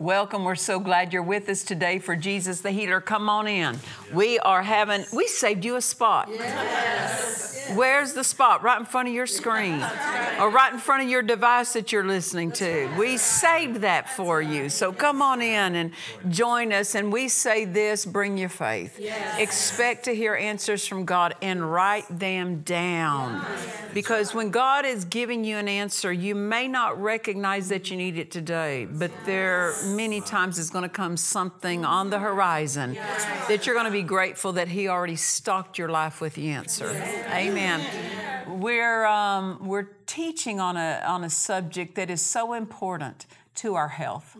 Welcome. We're so glad you're with us today for Jesus the Healer. Come on in. We are having, we saved you a spot. Yes. Where's the spot? Right in front of your screen or right in front of your device that you're listening to. We saved that for you. So come on in and join us. And we say this bring your faith. Expect to hear answers from God and write them down. Because when God is giving you an answer, you may not recognize that you need it today, but there many times is going to come something on the horizon that you're going to be grateful that He already stocked your life with the answer. Amen. We're um, we're teaching on a on a subject that is so important to our health.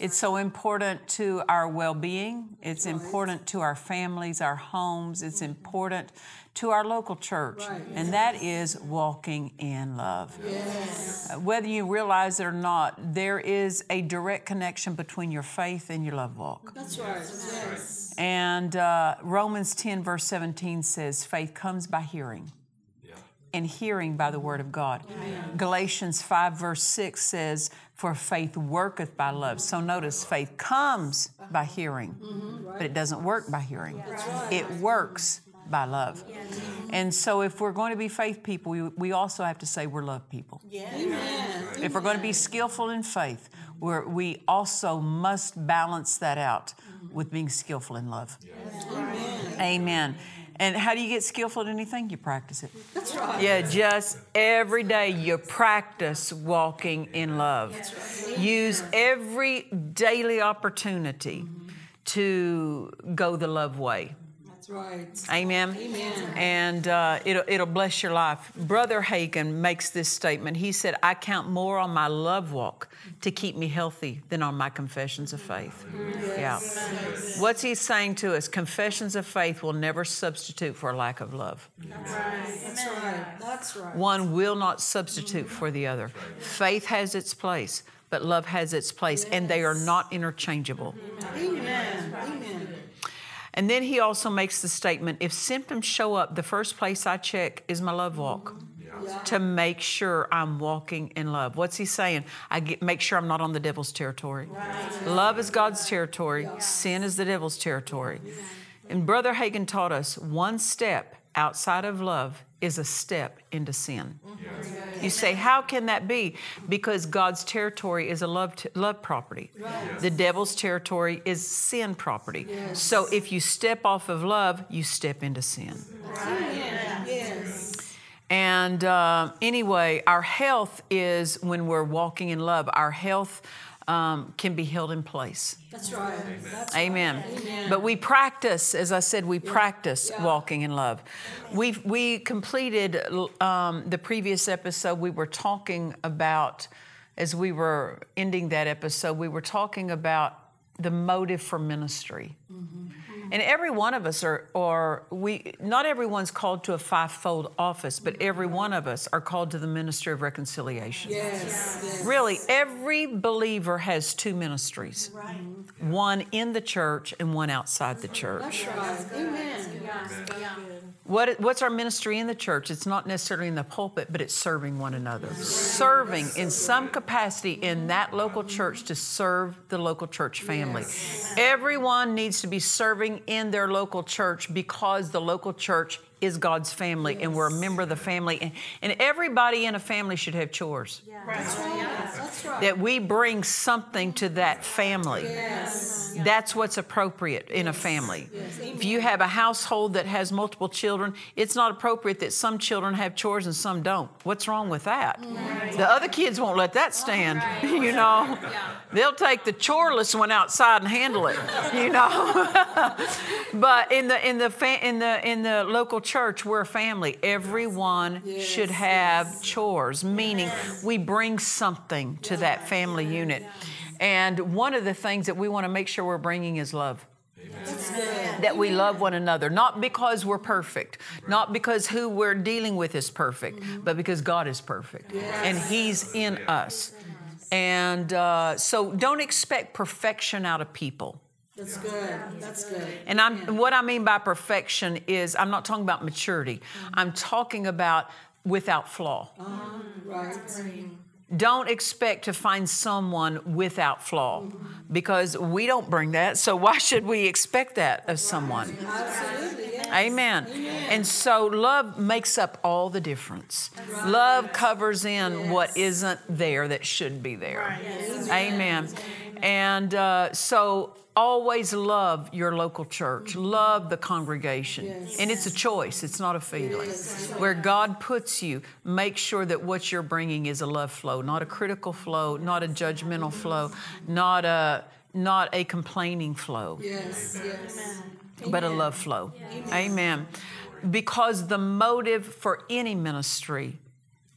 It's so important to our well being. It's important to our families, our homes. It's important to our local church. And that is walking in love. Uh, Whether you realize it or not, there is a direct connection between your faith and your love walk. That's right. Yes. And uh, Romans 10, verse 17 says, faith comes by hearing, and hearing by the word of God. Galatians 5, verse 6 says, For faith worketh by love. So notice, faith comes by hearing, mm-hmm. but it doesn't work by hearing, it works by love. Mm-hmm. And so, if we're going to be faith people, we, we also have to say we're love people. If we're going to be skillful in faith, we're, we also must balance that out mm-hmm. with being skillful in love. Amen. And how do you get skillful at anything? You practice it. That's right. Yeah, just every day you practice walking in love. Use every daily opportunity to go the love way. That's right. Amen. Amen. And uh, it'll, it'll bless your life. Brother Hagin makes this statement. He said, I count more on my love walk to keep me healthy than on my confessions of faith. Yeah. What's he saying to us? Confessions of faith will never substitute for a lack of love. That's right. That's right. One will not substitute for the other. Faith has its place, but love has its place, and they are not interchangeable. Amen. Amen. And then he also makes the statement if symptoms show up, the first place I check is my love walk. To make sure I'm walking in love. What's he saying? I get, make sure I'm not on the devil's territory. Love is God's territory, sin is the devil's territory. And Brother Hagin taught us one step outside of love is a step into sin. You say, how can that be? Because God's territory is a love, t- love property. The devil's territory is sin property. So if you step off of love, you step into sin. Yes. And uh, anyway, our health is when we're walking in love, our health um, can be held in place. That's right. That's Amen. Amen. But we practice, as I said, we practice Yeah. walking in love. We we completed um, the previous episode. We were talking about, as we were ending that episode, we were talking about the motive for ministry. And every one of us are, or we, not everyone's called to a fivefold office, but every one of us are called to the ministry of reconciliation. Yes. yes. Really, every believer has two ministries one in the church and one outside the church. Right. Amen. What, what's our ministry in the church? It's not necessarily in the pulpit, but it's serving one another. Serving in some capacity in that local church to serve the local church family. Everyone needs to be serving in their local church because the local church is God's family and we're a member of the family. And, and everybody in a family should have chores. That's right. That's right. That we bring something to that family. Yes. That's what's appropriate in a family. If you have a household that has multiple children, it's not appropriate that some children have chores and some don't. What's wrong with that? The other kids won't let that stand. you know, they'll take the choreless one outside and handle it. You know, but in the in the fa- in the in the local church, we're a family. Everyone should have chores, meaning we bring something to that family unit. And one of the things that we want to make sure we're bringing is love. That we love one another, not because we're perfect, not because who we're dealing with is perfect, but because God is perfect and He's in us. And uh, so don't expect perfection out of people. That's good. That's good. And I'm what I mean by perfection is I'm not talking about maturity. Mm-hmm. I'm talking about without flaw. Uh-huh. Mm-hmm. Right. Don't expect to find someone without flaw mm-hmm. because we don't bring that. So why should we expect that of someone? Absolutely. Yes. Amen. And so love makes up all the difference. Love covers in what isn't there that should be there. Amen. And uh, so always love your local church, love the congregation. And it's a choice, it's not a feeling. Where God puts you, make sure that what you're bringing is a love flow, not a critical flow, not a judgmental flow, not a not a complaining flow Yes. Yes. but a love flow. Amen. Because the motive for any ministry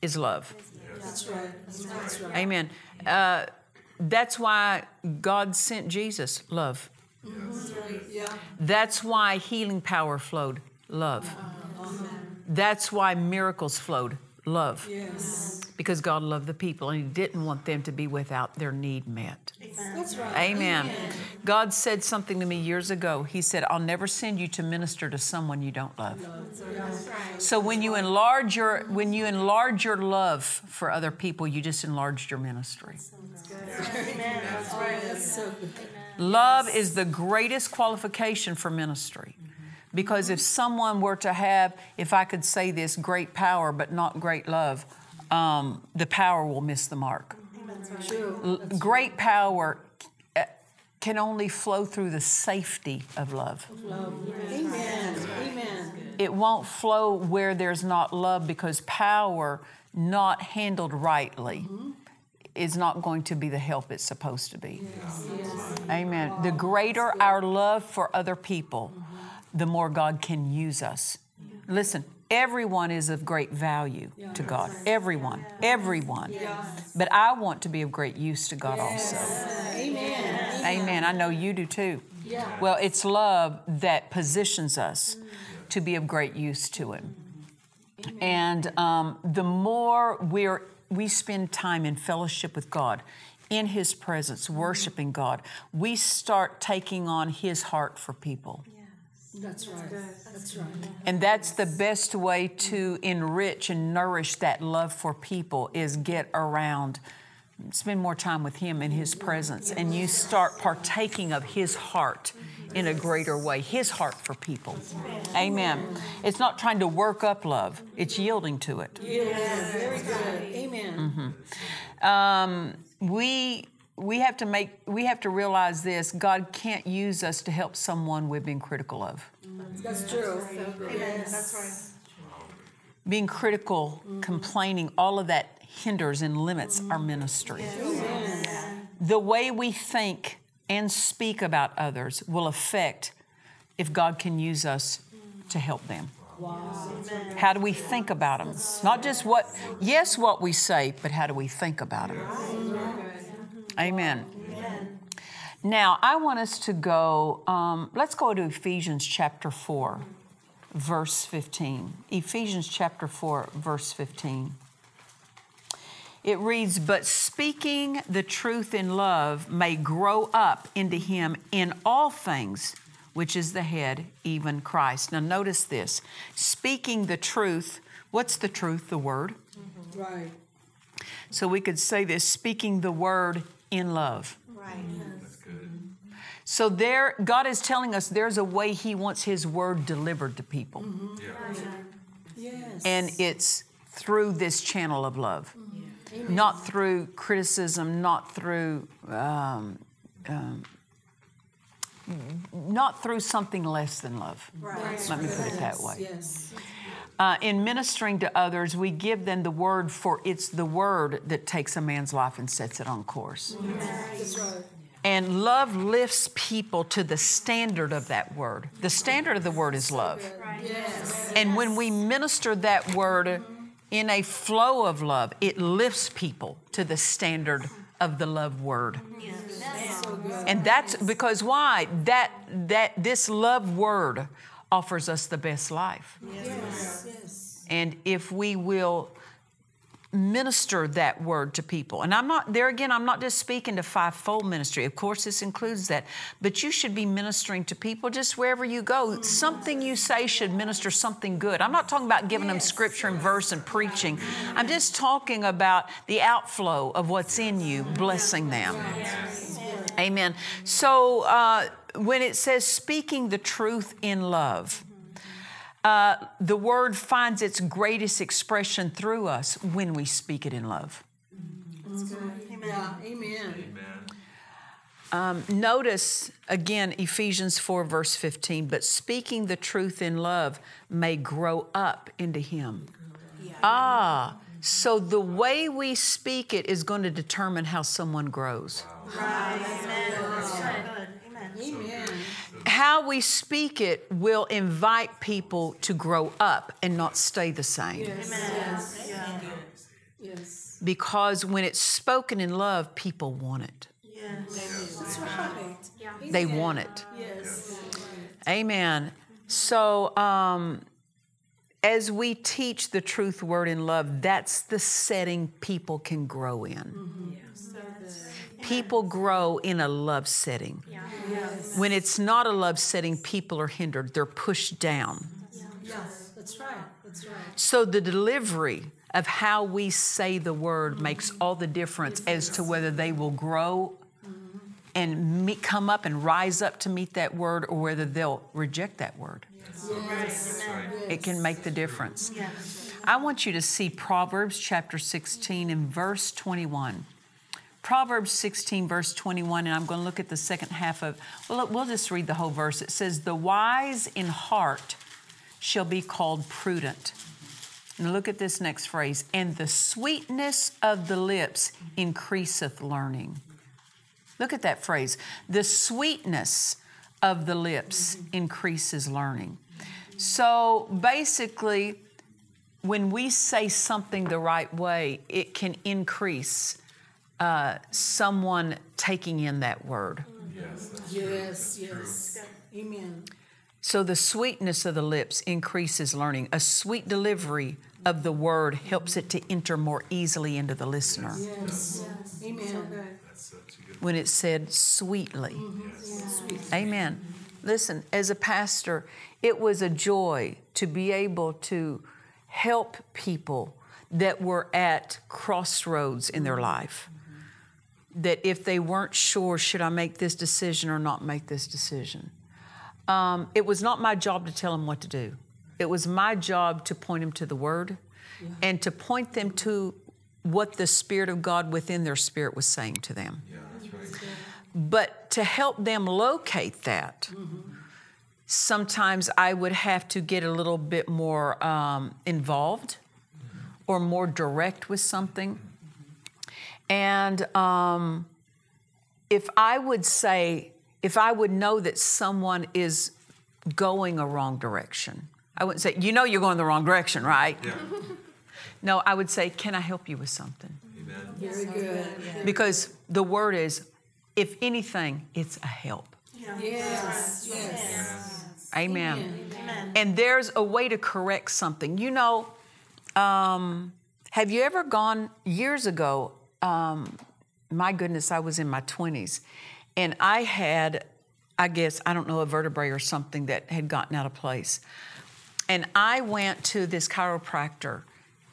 is love. That's right. That's right. Amen. Uh, that's why God sent Jesus, love. Yeah. That's why healing power flowed, love. That's why miracles flowed, love. Yes. Because God loved the people and He didn't want them to be without their need met. That's right. Amen. God said something to me years ago. He said, I'll never send you to minister to someone you don't love. So when you enlarge your when you enlarge your love for other people, you just enlarged your ministry. That's so good. Love is the greatest qualification for ministry. Because if someone were to have, if I could say this, great power but not great love, um, the power will miss the mark. L- Great power uh, can only flow through the safety of love. Amen. Amen. It won't flow where there's not love because power, not handled rightly, is not going to be the help it's supposed to be. Amen. The greater our love for other people, the more God can use us. Listen, everyone is of great value to God. Everyone. Everyone. But I want to be of great use to God also. Amen. Amen. I know you do too. Yeah. Well, it's love that positions us to be of great use to Him. And um, the more we're, we spend time in fellowship with God, in His presence, worshiping God, we start taking on His heart for people. That's right. That's right. And that's the best way to enrich and nourish that love for people is get around, spend more time with Him in His presence, and you start partaking of His heart in a greater way, His heart for people. Amen. It's not trying to work up love, it's yielding to it. Yes. Very good. Amen. Um, we we have to make we have to realize this God can't use us to help someone we've been critical of. That's true. that's Yes. being critical, mm-hmm. complaining, all of that hinders and limits our mm-hmm. ministry. The way we think and speak about others will affect if God can use us to help them. How do we think about them? Not just what, yes, what we say, but how do we think about them? Amen. Now, I want us to go, um, let's go to Ephesians chapter 4, verse 15. Ephesians chapter 4, verse 15. It reads, But speaking the truth in love may grow up into him in all things, which is the head, even Christ. Now, notice this speaking the truth, what's the truth? The word. Right. So we could say this speaking the word in love. Right. That's good. So there, God is telling us there's a way He wants His word delivered to people, yeah. Yes. and it's through this channel of love, not through criticism, not through um, um, not through something less than love. Right. Let me put it that way. Yes. Uh, in ministering to others, we give them the word, for it's the word that takes a man's life and sets it on course. Right. And love lifts people to the standard of that word. The standard of the word is love. Yes. And when we minister that word in a flow of love, it lifts people to the standard of the love word. And that's because why? That that this love word offers us the best life. Yes. Yes. And if we will minister that word to people. And I'm not, there again, I'm not just speaking to fivefold ministry. Of course, this includes that. But you should be ministering to people just wherever you go. Something you say should minister something good. I'm not talking about giving them scripture and verse and preaching. I'm just talking about the outflow of what's in you, blessing them. Amen. So uh, when it says speaking the truth in love, uh, the word finds its greatest expression through us when we speak it in love. Yeah. Amen. Um, notice again Ephesians 4, verse 15, but speaking the truth in love may grow up into Him. Ah, so the way we speak it is going to determine how someone grows. Amen. How we speak it will invite people to grow up and not stay the same. Yes. Yes. Because when it's spoken in love, people want it. That's right. They want it. Yes. Amen. So, um, as we teach the truth word in love, that's the setting people can grow in. People grow in a love setting. When it's not a love setting, people are hindered, they're pushed down. Yes. That's right. That's right. So, the delivery of how we say the word makes all the difference as to whether they will grow mm-hmm. and meet, come up and rise up to meet that word or whether they'll reject that word. Yes. It can make the difference. I want you to see Proverbs chapter 16 and verse 21. Proverbs 16, verse 21, and I'm going to look at the second half of, well, we'll just read the whole verse. It says, The wise in heart shall be called prudent. And look at this next phrase, and the sweetness of the lips increaseth learning. Look at that phrase. The sweetness of the lips increases learning. So basically, when we say something the right way, it can increase uh, someone taking in that word. Yes. Yes. Amen. So the sweetness of the lips increases learning. A sweet delivery of the word helps it to enter more easily into the listener. Yes. Amen. when it's said sweetly. Amen. Listen, as a pastor, it was a joy to be able to help people that were at crossroads in their life. That if they weren't sure, should I make this decision or not make this decision? Um, it was not my job to tell them what to do. It was my job to point them to the Word and to point them to what the Spirit of God within their spirit was saying to them. But to help them locate that, sometimes I would have to get a little bit more um, involved or more direct with something. And um, if I would say, if I would know that someone is going a wrong direction, I wouldn't say, you know, you're going the wrong direction, right? No, I would say, can I help you with something? Very good. Because the word is, if anything, it's a help. Yes. Yes. Amen. And there's a way to correct something. You know, um, have you ever gone years ago? Um, my goodness, I was in my 20s and I had, I guess, I don't know, a vertebrae or something that had gotten out of place. And I went to this chiropractor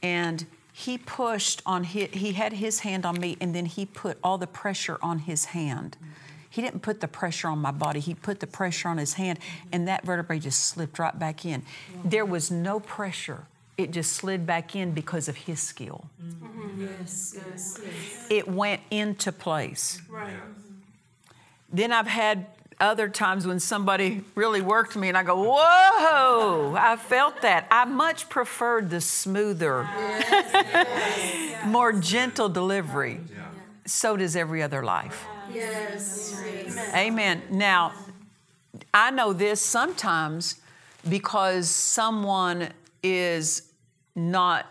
and he pushed on his, he had his hand on me and then he put all the pressure on his hand. He didn't put the pressure on my body, he put the pressure on his hand and that vertebrae just slipped right back in. There was no pressure. It just slid back in because of his skill. Mm-hmm. Yes. Yes. Yes. It went into place. Right. Then I've had other times when somebody really worked me and I go, whoa, I felt that. I much preferred the smoother, more gentle delivery. Yeah. So does every other life. Yes. Amen. Now, I know this sometimes because someone is not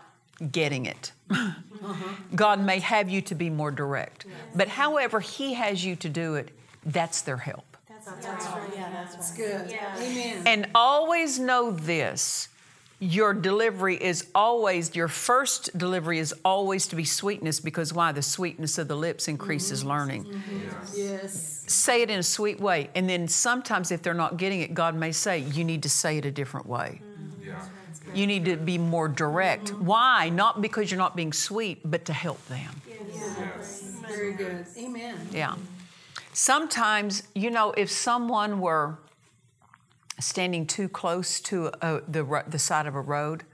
getting it. Uh-huh. God may have you to be more direct. But however He has you to do it, that's their help. That's right. Yeah, that's good. Amen. And always know this your delivery is always, your first delivery is always to be sweetness because why? The sweetness of the lips increases mm-hmm. learning. Mm-hmm. Yes. Say it in a sweet way. And then sometimes, if they're not getting it, God may say, you need to say it a different way. You need to be more direct. Mm-hmm. Why? Not because you're not being sweet, but to help them. Very good. Amen. Yeah. Sometimes, you know, if someone were standing too close to a, the, the side of a road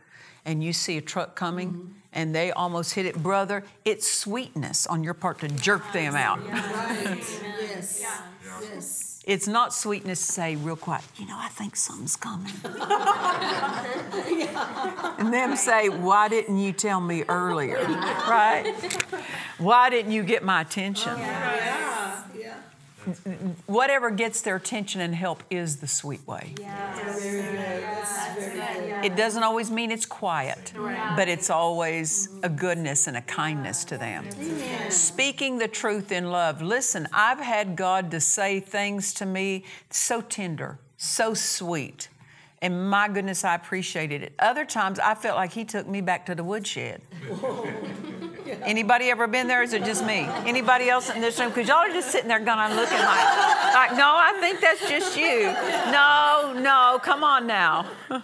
and you see a truck coming mm-hmm. and they almost hit it, brother, it's sweetness on your part to jerk them out. Right. Yes. Yes. It's not sweetness to say real quiet, you know, I think something's coming. and them say, why didn't you tell me earlier? Right? Why didn't you get my attention? Yeah. Yeah. Whatever gets their attention and help is the sweet way. Very good. That's very good. It doesn't always mean it's quiet, but it's always a goodness and a kindness to them. Speaking the truth in love. Listen, I've had God to say things to me so tender, so sweet. And my goodness, I appreciated it. Other times I felt like he took me back to the woodshed. Anybody ever been there? Is it just me? Anybody else in this room? Because y'all are just sitting there going on looking like, like, no, I think that's just you. No, no, come on now.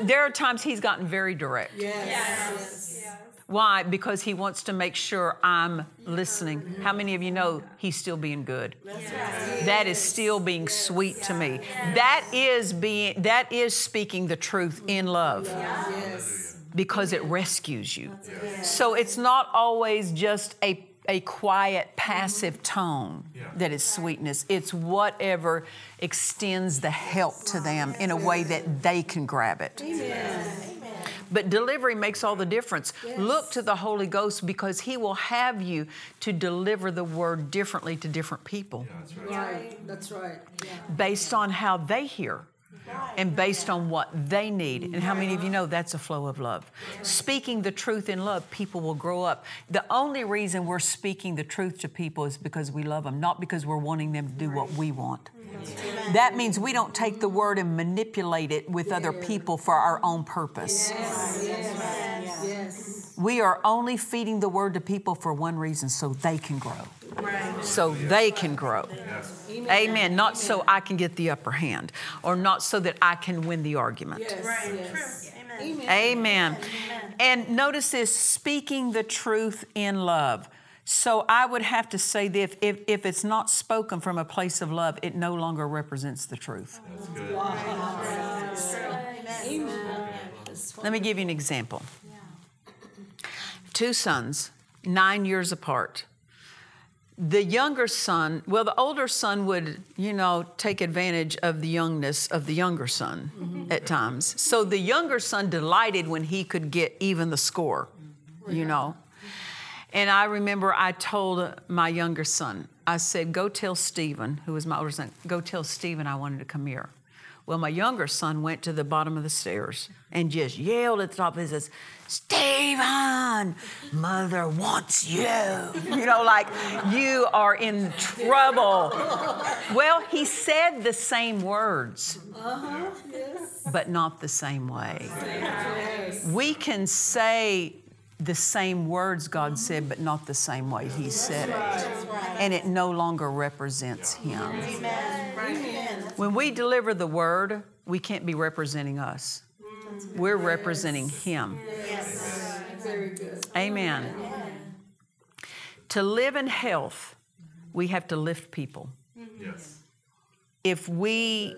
there are times he's gotten very direct. Yes. Why? Because he wants to make sure I'm listening. How many of you know he's still being good? That is still being sweet to me. That is being that is speaking the truth in love Yes. because it rescues you. So it's not always just a a quiet, mm-hmm. passive tone that is sweetness. It's whatever extends the help to them in a way that they can grab it. But delivery makes all the difference. Look to the Holy Ghost because He will have you to deliver the word differently to different people That's Right. That's right. Yeah. based on how they hear and based on what they need. And how many of you know that's a flow of love? Speaking the truth in love, people will grow up. The only reason we're speaking the truth to people is because we love them, not because we're wanting them to do what we want. That means we don't take the word and manipulate it with other people for our own purpose. Yes. We are only feeding the word to people for one reason so they can grow. So they can grow. Amen. Not so I can get the upper hand or not so that I can win the argument. Yes. Yes. Amen. Amen. And notice this speaking the truth in love. So I would have to say that if, if, if it's not spoken from a place of love, it no longer represents the truth. Let me give you an example. Two sons, nine years apart. The younger son, well, the older son would, you know, take advantage of the youngness of the younger son mm-hmm. at times. So the younger son delighted when he could get even the score, you know. And I remember I told my younger son, I said, go tell Stephen, who was my older son, go tell Stephen I wanted to come here. Well, my younger son went to the bottom of the stairs and just yelled at the top of his says, Stephen, mother wants you. You know, like you are in trouble. Well, he said the same words, uh-huh. but not the same way. We can say the same words God said, but not the same way He said it. And it no longer represents Him. When we deliver the word, we can't be representing us. We're representing Him. Amen. To live in health, we have to lift people. Yes. If we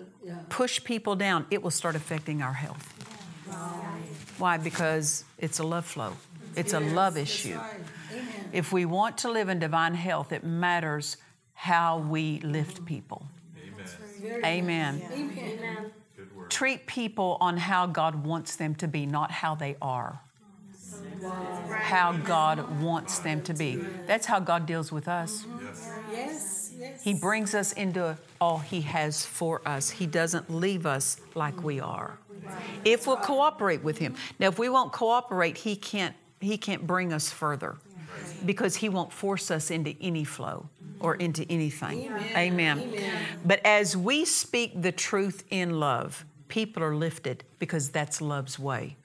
push people down, it will start affecting our health. Why? Because it's a love flow, it's a love issue. Right. If we want to live in divine health, it matters how we lift people. Amen. Amen. Amen. Treat people on how God wants them to be, not how they are. How God wants them to be. That's how God deals with us. Yes. Yes. He brings us into all He has for us. He doesn't leave us like we are. If we'll cooperate with Him. Now, if we won't cooperate, He can't. He can't bring us further because He won't force us into any flow or into anything. Amen. But as we speak the truth in love, people are lifted because that's love's way.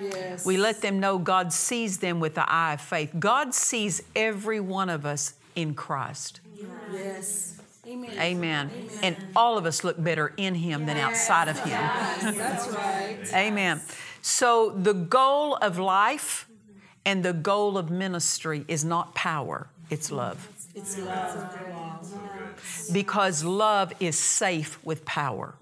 Yes. We let them know God sees them with the eye of faith. God sees every one of us in Christ. Yes. Amen. Amen. And all of us look better in Him than outside of Him. That's right. Amen. So the goal of life and the goal of ministry is not power, it's love. It's love. Because love is safe with power.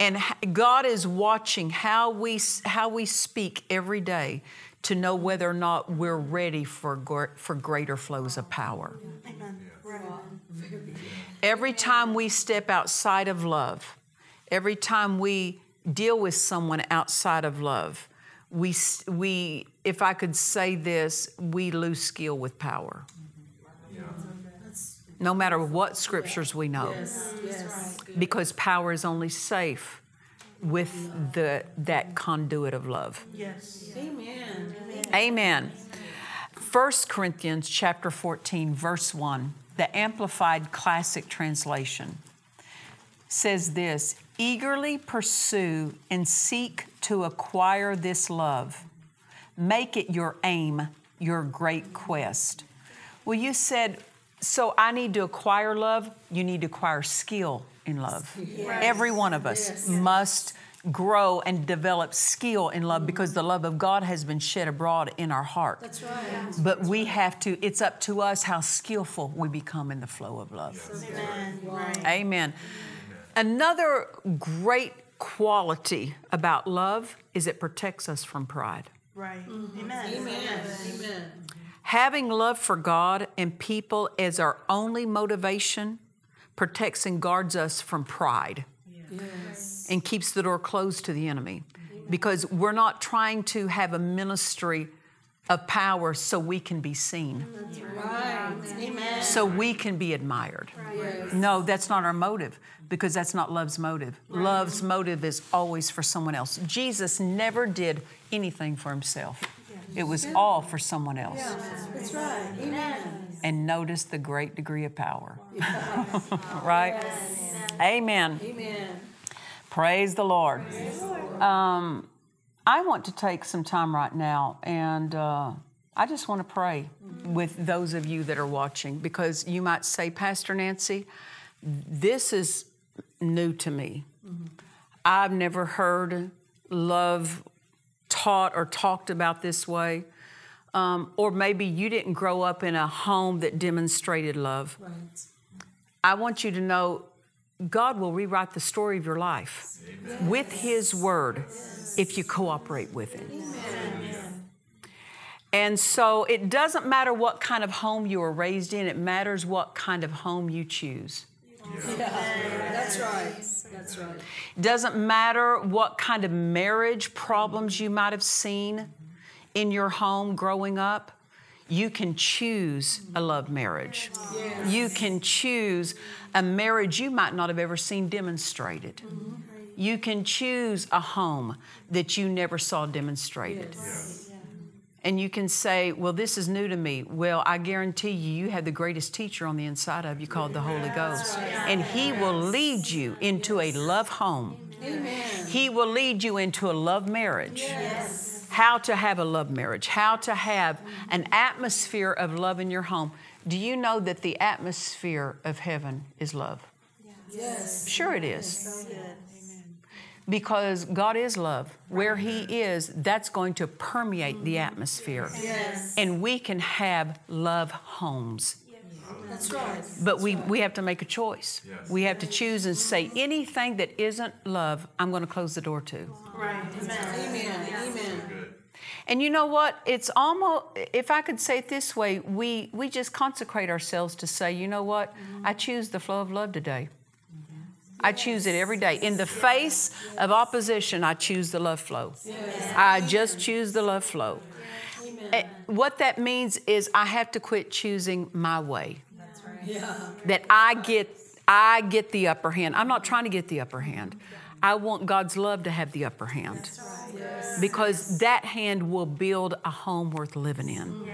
And God is watching how we, how we speak every day to know whether or not we're ready for, for greater flows of power. Every time we step outside of love, every time we deal with someone outside of love, we, we, if I could say this, we lose skill with power. No matter what scriptures we know Yes. because power is only safe with the that conduit of love. Yes. Amen. Amen. 1 Corinthians chapter 14 verse 1, the amplified classic translation says this, eagerly pursue and seek to acquire this love. Make it your aim, your great quest. Well, you said, so I need to acquire love. You need to acquire skill in love. Every one of us Yes. must grow and develop skill in love because the love of God has been shed abroad in our heart. That's right. But we have to, it's up to us how skillful we become in the flow of love. Amen. Amen. Another great quality about love is it protects us from pride. Right. Mm-hmm. Amen. Amen. Amen. Having love for God and people as our only motivation protects and guards us from pride Yes. and keeps the door closed to the enemy because we're not trying to have a ministry of power so we can be seen, That's Right. Amen. so we can be admired. Yes. No, that's not our motive because that's not love's motive. Love's motive is always for someone else. Jesus never did anything for himself, it was all for someone else. That's right. Amen. And notice the great degree of power. right? Amen. Amen. Praise the Lord. Um, I want to take some time right now and uh, I just want to pray with those of you that are watching because you might say, Pastor Nancy, this is new to me. I've never heard love taught or talked about this way. Um, or maybe you didn't grow up in a home that demonstrated love. Right. I want you to know God will rewrite the story of your life with His Word if you cooperate with Him. And so it doesn't matter what kind of home you were raised in, it matters what kind of home you choose. That's right. That's right. It doesn't matter what kind of marriage problems you might have seen in your home growing up. You can choose a love marriage. You can choose a marriage you might not have ever seen demonstrated. Mm-hmm. You can choose a home that you never saw demonstrated. And you can say, Well, this is new to me. Well, I guarantee you, you have the greatest teacher on the inside of you called the Holy Ghost. And He will lead you into a love home. He will lead you into a love marriage. How to have a love marriage, how to have an atmosphere of love in your home. Do you know that the atmosphere of heaven is love? Yes. yes. Sure, it is. Because God is love. Where He is, that's going to permeate the mm-hmm. atmosphere. Yes. And we can have love homes. That's right. But we, we have to make a choice. Yes. We have to choose and say mm-hmm. anything that isn't love, I'm going to close the door to. Right. Amen. Amen. Amen. And you know what? It's almost, if I could say it this way, we, we just consecrate ourselves to say, you know what? I choose the flow of love today. I choose it every day. In the face of opposition, I choose the love flow. I just choose the love flow. Eh, What that means is I have to quit choosing my way. That I get I get the upper hand. I'm not trying to get the upper hand. I want God's love to have the upper hand. Because that hand will build a home worth living in.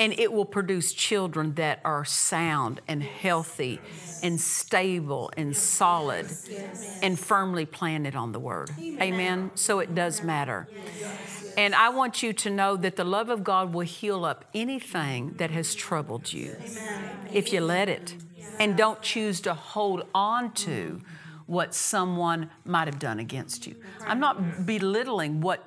And it will produce children that are sound and healthy and stable and solid and firmly planted on the word. Amen. So it does matter. And I want you to know that the love of God will heal up anything that has troubled you if you let it and don't choose to hold on to what someone might have done against you. I'm not belittling what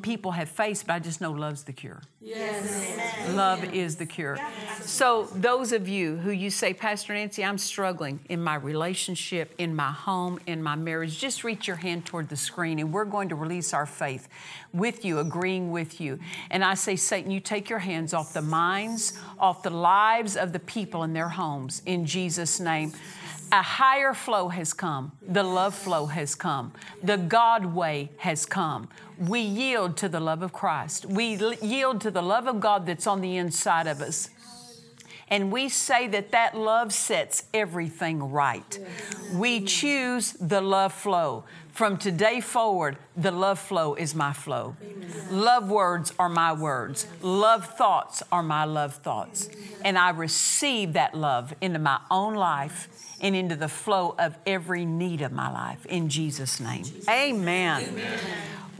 people have faced, but I just know love's the cure. Yes. Love is the cure. So, those of you who you say, Pastor Nancy, I'm struggling in my relationship, in my home, in my marriage, just reach your hand toward the screen and we're going to release our faith with you, agreeing with you. And I say, Satan, you take your hands off the minds, off the lives of the people in their homes in Jesus' name. A higher flow has come. The love flow has come. The God way has come. We yield to the love of Christ. We yield to the love of God that's on the inside of us. And we say that that love sets everything right. We choose the love flow. From today forward, the love flow is my flow. Love words are my words. Love thoughts are my love thoughts. And I receive that love into my own life and into the flow of every need of my life in Jesus' name. Amen.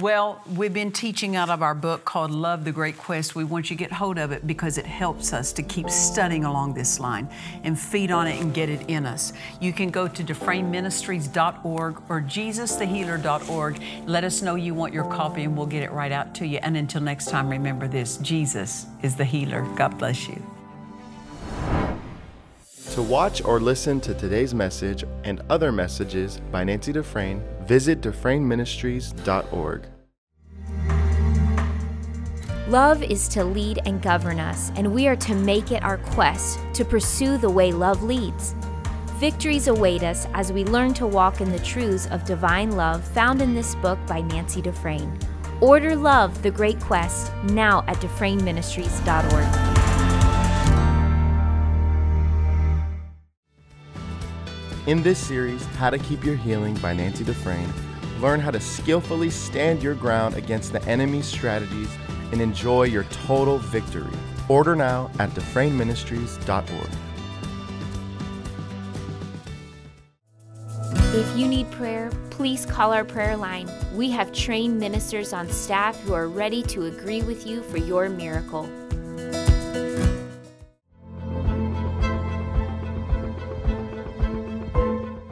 Well, we've been teaching out of our book called Love the Great Quest. We want you to get hold of it because it helps us to keep studying along this line and feed on it and get it in us. You can go to dufresneministries.org or jesusthehealer.org. Let us know you want your copy and we'll get it right out to you. And until next time, remember this Jesus is the healer. God bless you. To watch or listen to today's message and other messages by Nancy Dufresne, visit DufresneMinistries.org. Love is to lead and govern us, and we are to make it our quest to pursue the way love leads. Victories await us as we learn to walk in the truths of divine love found in this book by Nancy Dufresne. Order Love, the Great Quest, now at DufresneMinistries.org. In this series, How to Keep Your Healing by Nancy Dufresne, learn how to skillfully stand your ground against the enemy's strategies and enjoy your total victory. Order now at DufresneMinistries.org. If you need prayer, please call our prayer line. We have trained ministers on staff who are ready to agree with you for your miracle.